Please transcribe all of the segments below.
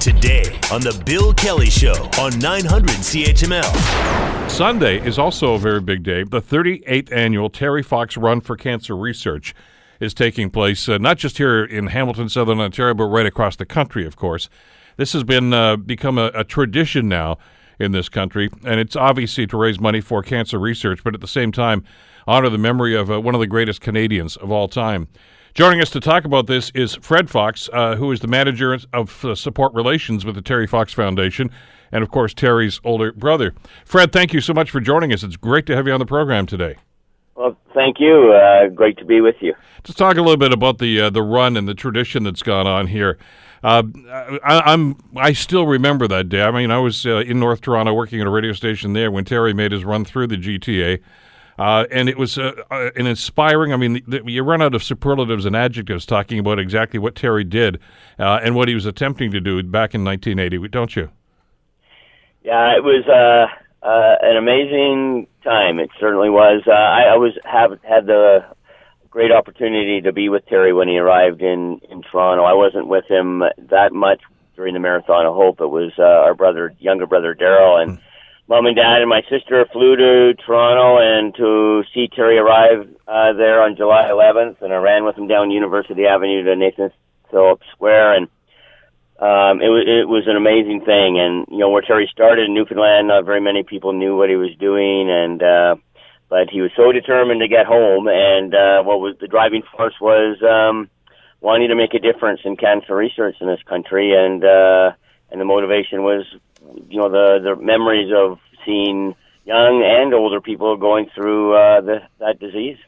Today on The Bill Kelly Show on 900 CHML. Sunday is also a very big day. The 38th annual Terry Fox Run for Cancer Research is taking place uh, not just here in Hamilton, Southern Ontario, but right across the country, of course. This has been uh, become a, a tradition now in this country, and it's obviously to raise money for cancer research, but at the same time, honor the memory of uh, one of the greatest Canadians of all time. Joining us to talk about this is Fred Fox, uh, who is the manager of uh, support relations with the Terry Fox Foundation, and of course, Terry's older brother. Fred, thank you so much for joining us. It's great to have you on the program today. Well, thank you. Uh, great to be with you. Just talk a little bit about the uh, the run and the tradition that's gone on here. Uh, I, am I still remember that day. I mean, I was uh, in North Toronto working at a radio station there when Terry made his run through the GTA. Uh, and it was uh, uh, an inspiring. I mean, the, the, you run out of superlatives and adjectives talking about exactly what Terry did uh, and what he was attempting to do back in 1980, don't you? Yeah, it was uh, uh, an amazing time. It certainly was. I, I was have had the great opportunity to be with Terry when he arrived in in Toronto. I wasn't with him that much during the Marathon of Hope. It was our brother, younger brother Darrell, and. Mm mom and dad and my sister flew to Toronto and to see Terry arrive uh, there on July 11th, and I ran with him down University Avenue to Nathan Phillips Square, and um, it was it was an amazing thing. And you know where Terry started in Newfoundland, not very many people knew what he was doing, and uh, but he was so determined to get home. And uh, what was the driving force was um, wanting to make a difference in cancer research in this country, and uh, and the motivation was you know the the memories of seeing young and older people going through uh, the, that disease.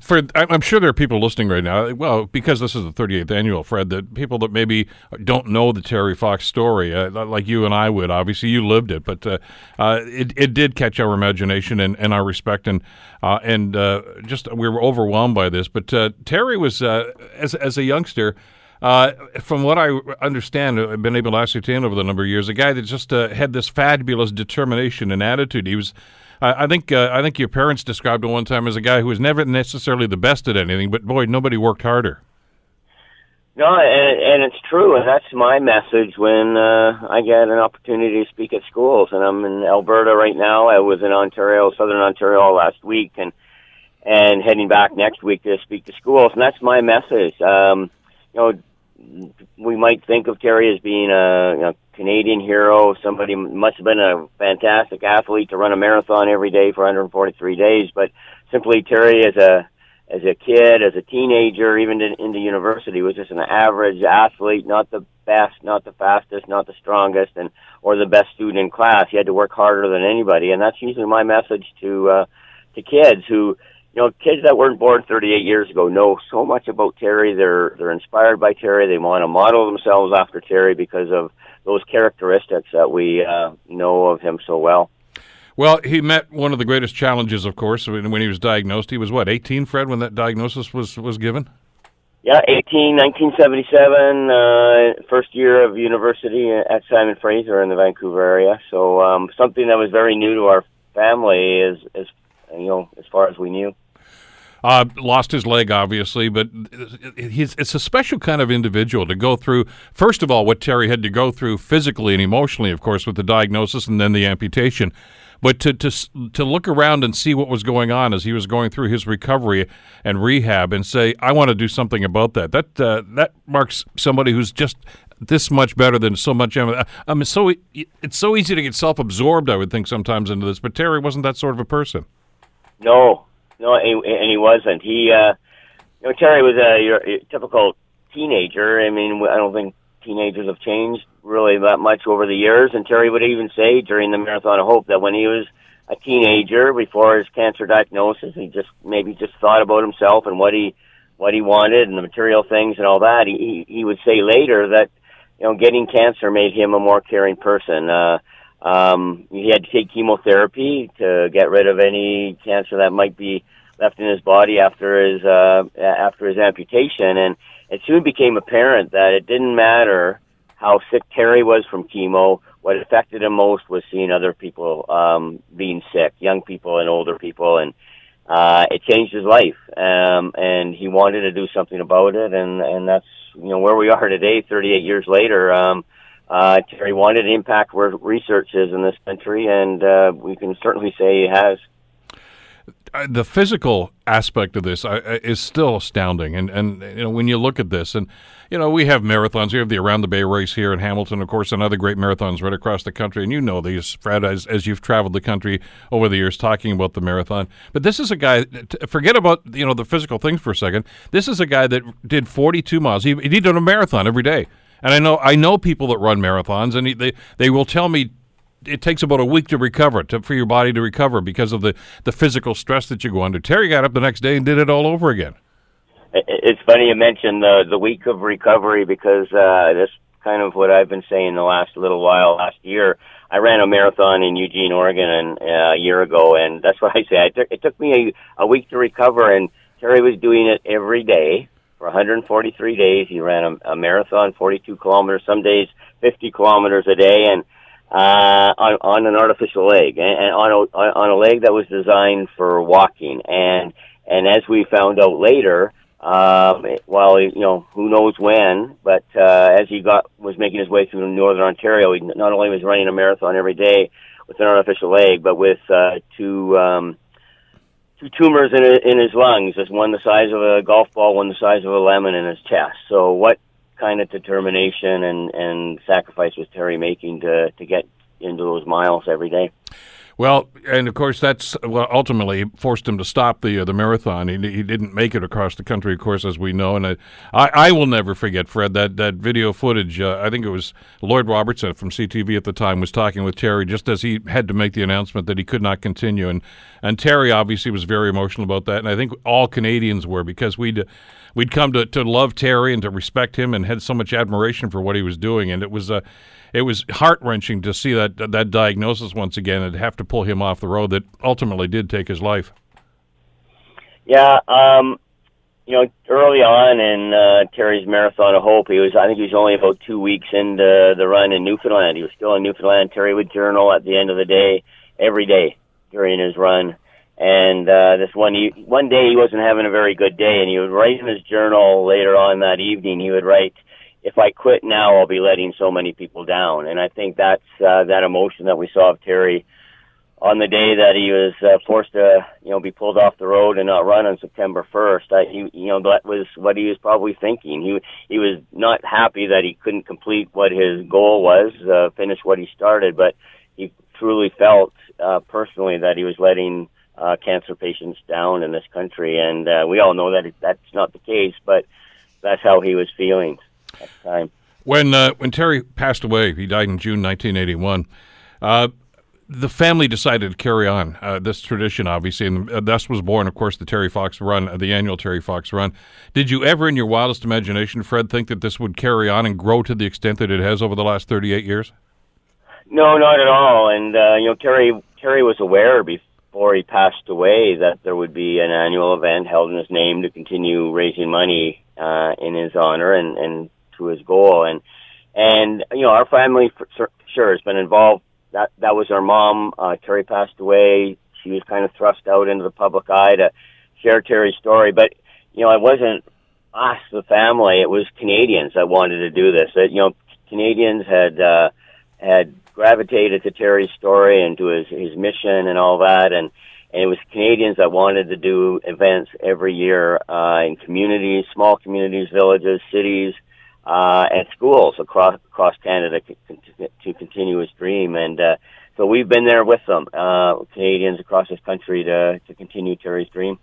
For I'm sure there are people listening right now. Well, because this is the 38th annual, Fred, that people that maybe don't know the Terry Fox story, uh, like you and I would. Obviously, you lived it, but uh, uh, it it did catch our imagination and, and our respect, and uh, and uh, just we were overwhelmed by this. But Terry was as as a youngster uh, from what I understand, I've been able to ascertain over the number of years, a guy that just uh, had this fabulous determination and attitude. He was, I think, uh, I think your parents described him one time as a guy who was never necessarily the best at anything, but boy, nobody worked harder. No, and, and it's true, and that's my message when uh, I get an opportunity to speak at schools. And I'm in Alberta right now. I was in Ontario, Southern Ontario last week, and and heading back next week to speak to schools. And that's my message. Um, you know, we might think of Terry as being a, a Canadian hero. Somebody must have been a fantastic athlete to run a marathon every day for 143 days. But simply Terry, as a as a kid, as a teenager, even in, into university, was just an average athlete, not the best, not the fastest, not the strongest, and or the best student in class. He had to work harder than anybody, and that's usually my message to uh, to kids who you know, kids that weren't born 38 years ago know so much about Terry. They're they're inspired by Terry. They want to model themselves after Terry because of those characteristics that we uh, know of him so well. Well, he met one of the greatest challenges, of course, when he was diagnosed. He was what, 18, Fred, when that diagnosis was was given? Yeah, 18, 1977, uh, first year of university at Simon Fraser in the Vancouver area. So um, something that was very new to our family, is, is you know, as far as we knew. Uh, lost his leg, obviously, but he's, it's a special kind of individual to go through, first of all, what Terry had to go through physically and emotionally, of course, with the diagnosis and then the amputation. But to, to, to look around and see what was going on as he was going through his recovery and rehab and say, I want to do something about that, that, uh, that marks somebody who's just this much better than so much. I mean, so it's so easy to get self absorbed. I would think sometimes into this, but Terry wasn't that sort of a person. No, no, and he wasn't. He, uh, you know, Terry was a, a typical teenager. I mean, I don't think teenagers have changed really that much over the years. And Terry would even say during the Marathon of Hope that when he was a teenager before his cancer diagnosis, he just maybe just thought about himself and what he what he wanted and the material things and all that. He he would say later that you know getting cancer made him a more caring person. Uh, um, he had to take chemotherapy to get rid of any cancer that might be left in his body after his uh, after his amputation, and it soon became apparent that it didn't matter how sick Terry was from chemo. What affected him most was seeing other people um, being sick, young people and older people, and uh, it changed his life. Um, and he wanted to do something about it, and and that's you know where we are today, 38 years later. Um, uh, Terry wanted to impact where research is in this country, and uh, we can certainly say he has. The physical aspect of this is still astounding, and and you know when you look at this, and you know we have marathons. We have the Around the Bay race here in Hamilton, of course, and other great marathons right across the country. And you know these, Fred, as as you've traveled the country over the years, talking about the marathon. But this is a guy. Forget about you know the physical things for a second. This is a guy that did 42 miles. He, he did a marathon every day. And I know I know people that run marathons, and they they will tell me it takes about a week to recover to, for your body to recover because of the the physical stress that you go under. Terry got up the next day and did it all over again. It's funny you mentioned the the week of recovery because uh, that's kind of what I've been saying the last little while. Last year, I ran a marathon in Eugene, Oregon, and uh, a year ago, and that's what I say. It took, it took me a, a week to recover, and Terry was doing it every day for 143 days. He ran a, a marathon, 42 kilometers, some days 50 kilometers a day, and uh, on, on an artificial leg, and, and on a on a leg that was designed for walking. And and as we found out later, um, well, you know, who knows when, but uh, as he got was making his way through northern Ontario, he not only was running a marathon every day with an artificial leg, but with uh, two. Um, two tumors in, in his lungs. There's one the size of a golf ball, one the size of a lemon in his chest. So what kind of determination and, and sacrifice was Terry making to, to get into those miles every day? Well, and of course that's well, ultimately forced him to stop the uh, the marathon. He, he didn't make it across the country, of course, as we know. And I, I, I will never forget, Fred, that that video footage. Uh, I think it was Lloyd Robertson from CTV at the time was talking with Terry just as he had to make the announcement that he could not continue. And and Terry obviously was very emotional about that, and I think all Canadians were because we'd we'd come to to love Terry and to respect him and had so much admiration for what he was doing, and it was a. Uh, it was heart wrenching to see that that diagnosis once again and have to pull him off the road that ultimately did take his life. Yeah, um, you know, early on in uh, Terry's Marathon of Hope, he was I think he was only about two weeks into the run in Newfoundland. He was still in Newfoundland. Terry would journal at the end of the day every day during his run. And uh, this one he, one day he wasn't having a very good day, and he would write in his journal later on that evening. He would write, if I quit now, I'll be letting so many people down. And I think that's uh, that emotion that we saw of Terry on the day that he was uh, forced to, you know, be pulled off the road and not run on September 1st. I, he, you know, that was what he was probably thinking. He he was not happy that he couldn't complete what his goal was, uh, finish what he started, but he truly felt uh, personally that he was letting uh, cancer patients down in this country, and uh, we all know that it, that's not the case, but that's how he was feeling time. When uh, when Terry passed away, he died in June 1981. Uh, the family decided to carry on uh, this tradition, obviously, and uh, thus was born, of course, the Terry Fox Run, uh, the annual Terry Fox Run. Did you ever, in your wildest imagination, Fred, think that this would carry on and grow to the extent that it has over the last 38 years? No, not at all. And uh, you know, Terry Terry was aware before he passed away that there would be an annual event held in his name to continue raising money uh, in his honor and and to his goal. And and you know, our family for sure has been involved. That that was our mom. Uh, Terry passed away. She was kind of thrust out into the public eye to share Terry's story. But you know, it wasn't us, the family. It was Canadians that wanted to do this. That you know, Canadians had uh, had gravitated to Terry's story and to his his mission and all that. And and it was Canadians that wanted to do events every year uh, in communities, small communities, villages, cities, uh, at schools across across Canada to, continue his dream. And uh, so we've been there with them, uh, Canadians across this country, to to continue Terry's dream.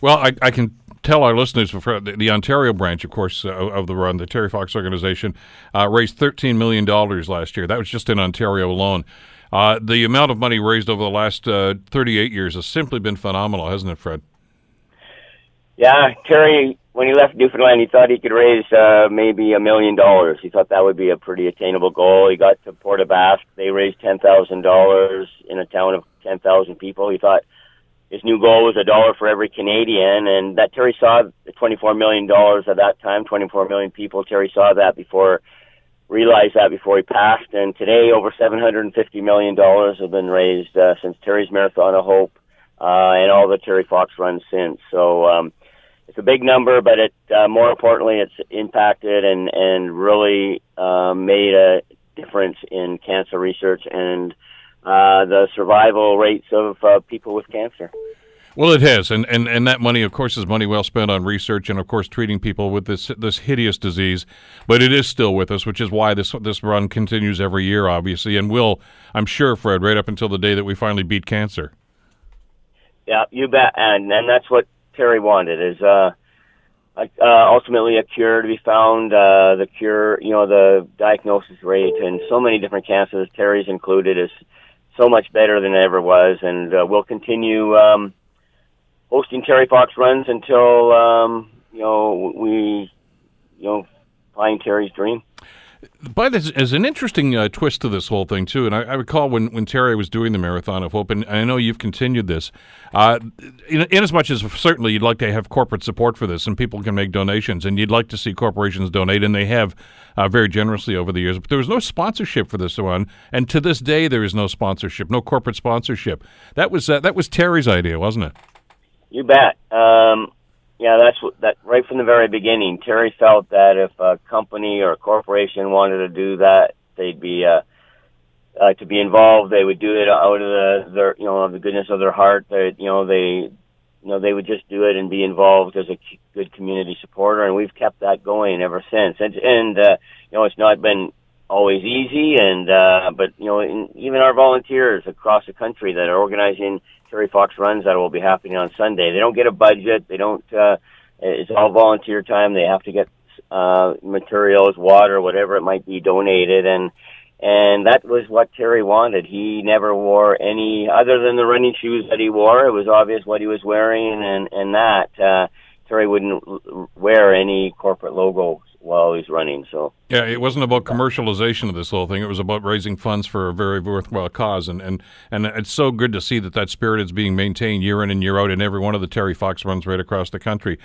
Well, I, I can tell our listeners for the Ontario branch, of course, uh, of the run, the Terry Fox organization, uh, raised thirteen million dollars last year. That was just in Ontario alone. Uh, the amount of money raised over the last uh, 38 years has simply been phenomenal, hasn't it, Fred? Yeah, Terry when he left Newfoundland, he thought he could raise uh, maybe a million dollars. He thought that would be a pretty attainable goal. He got to Port aux Basques. They raised ten thousand dollars in a town of ten thousand people. He thought his new goal was a dollar for every Canadian, and that Terry saw twenty-four million dollars at that time. Twenty-four million people. Terry saw that before, realized that before he passed. And today, over seven hundred and fifty million dollars have been raised uh, since Terry's Marathon of Hope, uh, and all the Terry Fox runs since. So. Um, it's a big number, but it uh, more importantly, it's impacted and and really uh, made a difference in cancer research and uh, the survival rates of uh, people with cancer. Well, it has, and, and and that money, of course, is money well spent on research and, of course, treating people with this this hideous disease. But it is still with us, which is why this this run continues every year, obviously, and will, I'm sure, Fred, right up until the day that we finally beat cancer. Yeah, you bet, and and that's what Terry wanted is uh, uh, ultimately a cure to be found. Uh, the cure, you know, the diagnosis rate and so many different cancers, Terry's included, is so much better than it ever was, and uh, we'll continue. Um, hosting Terry Fox runs until um, you know we you know find Terry's dream. But as, as an interesting uh, twist to this whole thing too, and I, I, recall when, when Terry was doing the Marathon of Hope, and I know you've continued this. Uh, in, in, as much as certainly you'd like to have corporate support for this, and people can make donations, and you'd like to see corporations donate, and they have uh, very generously over the years. But there was no sponsorship for this one, and to this day there is no sponsorship, no corporate sponsorship. That was uh, that was Terry's idea, wasn't it? You bet. Um, yeah, that's what, that right from the very beginning. Terry felt that if a company or a corporation wanted to do that, they'd be uh, uh, to be involved. They would do it out of the their you know of the goodness of their heart. They you know they you know they would just do it and be involved as a good community supporter, and we've kept that going ever since. And and uh, you know it's not been always easy, and uh, but you know in, even our volunteers across the country that are organizing Terry Fox runs that will be happening on Sunday. They don't get a budget. They don't. Uh, it's all volunteer time. They have to get uh, materials, water, whatever it might be, donated, and and that was what Terry wanted. He never wore any other than the running shoes that he wore. It was obvious what he was wearing, and and that uh, Terry wouldn't wear any corporate logo while he's running. So yeah, it wasn't about commercialization of this whole thing. It was about raising funds for a very worthwhile cause, and and and it's so good to see that that spirit is being maintained year in and year out in every one of the Terry Fox runs right across the country.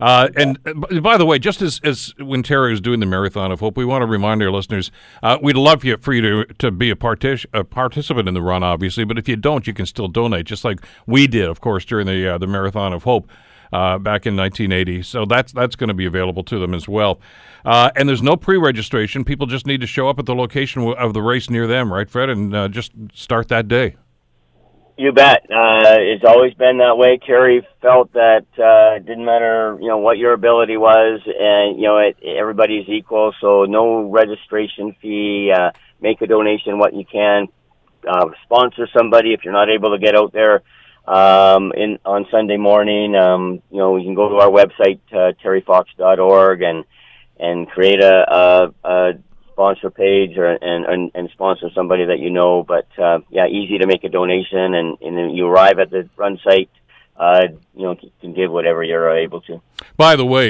Uh, and uh, by the way, just as, as when Terry was doing the Marathon of Hope, we want to remind our listeners uh, we'd love you, for you to, to be a, partic- a participant in the run, obviously, but if you don't, you can still donate, just like we did, of course, during the uh, the Marathon of Hope uh, back in 1980. So that's that's going to be available to them as well. Uh, and there's no pre-registration. People just need to show up at the location of the race near them, right, Fred, and uh, just start that day. You bet. Uh, it's always been that way. Terry felt that uh, it didn't matter, you know, what your ability was, and you know, it, everybody's equal. So no registration fee. Uh, make a donation what you can. Uh, sponsor somebody if you're not able to get out there um, in on Sunday morning. Um, you know, you can go to our website uh, terryfox.org and and create a, a, a sponsor page or and, and and sponsor somebody that you know. But uh, yeah, easy to make a donation, and and then you arrive at the run site uh, you know, can give whatever you're able to. By the way,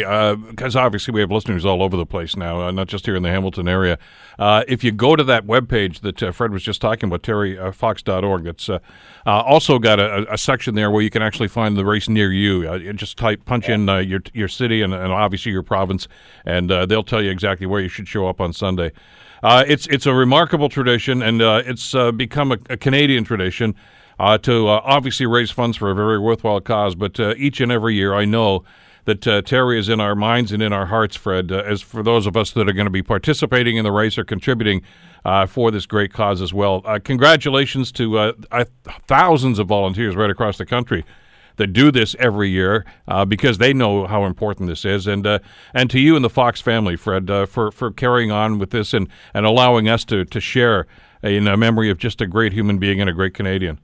because uh, obviously we have listeners all over the place now, uh, not just here in the Hamilton area. Uh, if you go to that webpage that uh, Fred was just talking about, terryfox.org, it's uh, also got a, a, section there where you can actually find the race near you. you just type, punch in your your city and, and, obviously your province, and they'll tell you exactly where you should show up on Sunday. it's it's a remarkable tradition, and it's become a, a Canadian tradition uh, to uh, obviously raise funds for a very worthwhile cause. But uh, each and every year, I know that uh, Terry is in our minds and in our hearts, Fred, uh, as for those of us that are going to be participating in the race or contributing uh, for this great cause as well. congratulations to thousands of volunteers right across the country that do this every year uh, because they know how important this is, and uh, and to you and the Fox family, Fred, uh, for for carrying on with this and and allowing us to to share in a memory of just a great human being and a great Canadian.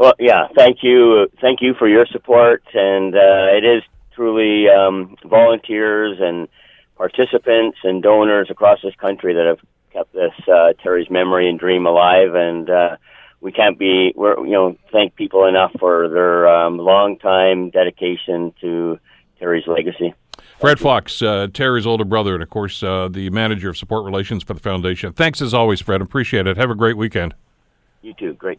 Well, yeah, thank you, thank you for your support, and uh, it is truly um, volunteers and participants and donors across this country that have kept this uh, Terry's memory and dream alive, and uh, we can't be, we're you know, thank people enough for their um, long time dedication to Terry's legacy. Fred Fox, uh, Terry's older brother, and of course uh, the manager of support relations for the foundation. Thanks as always, Fred. Appreciate it. Have a great weekend. You too. Great.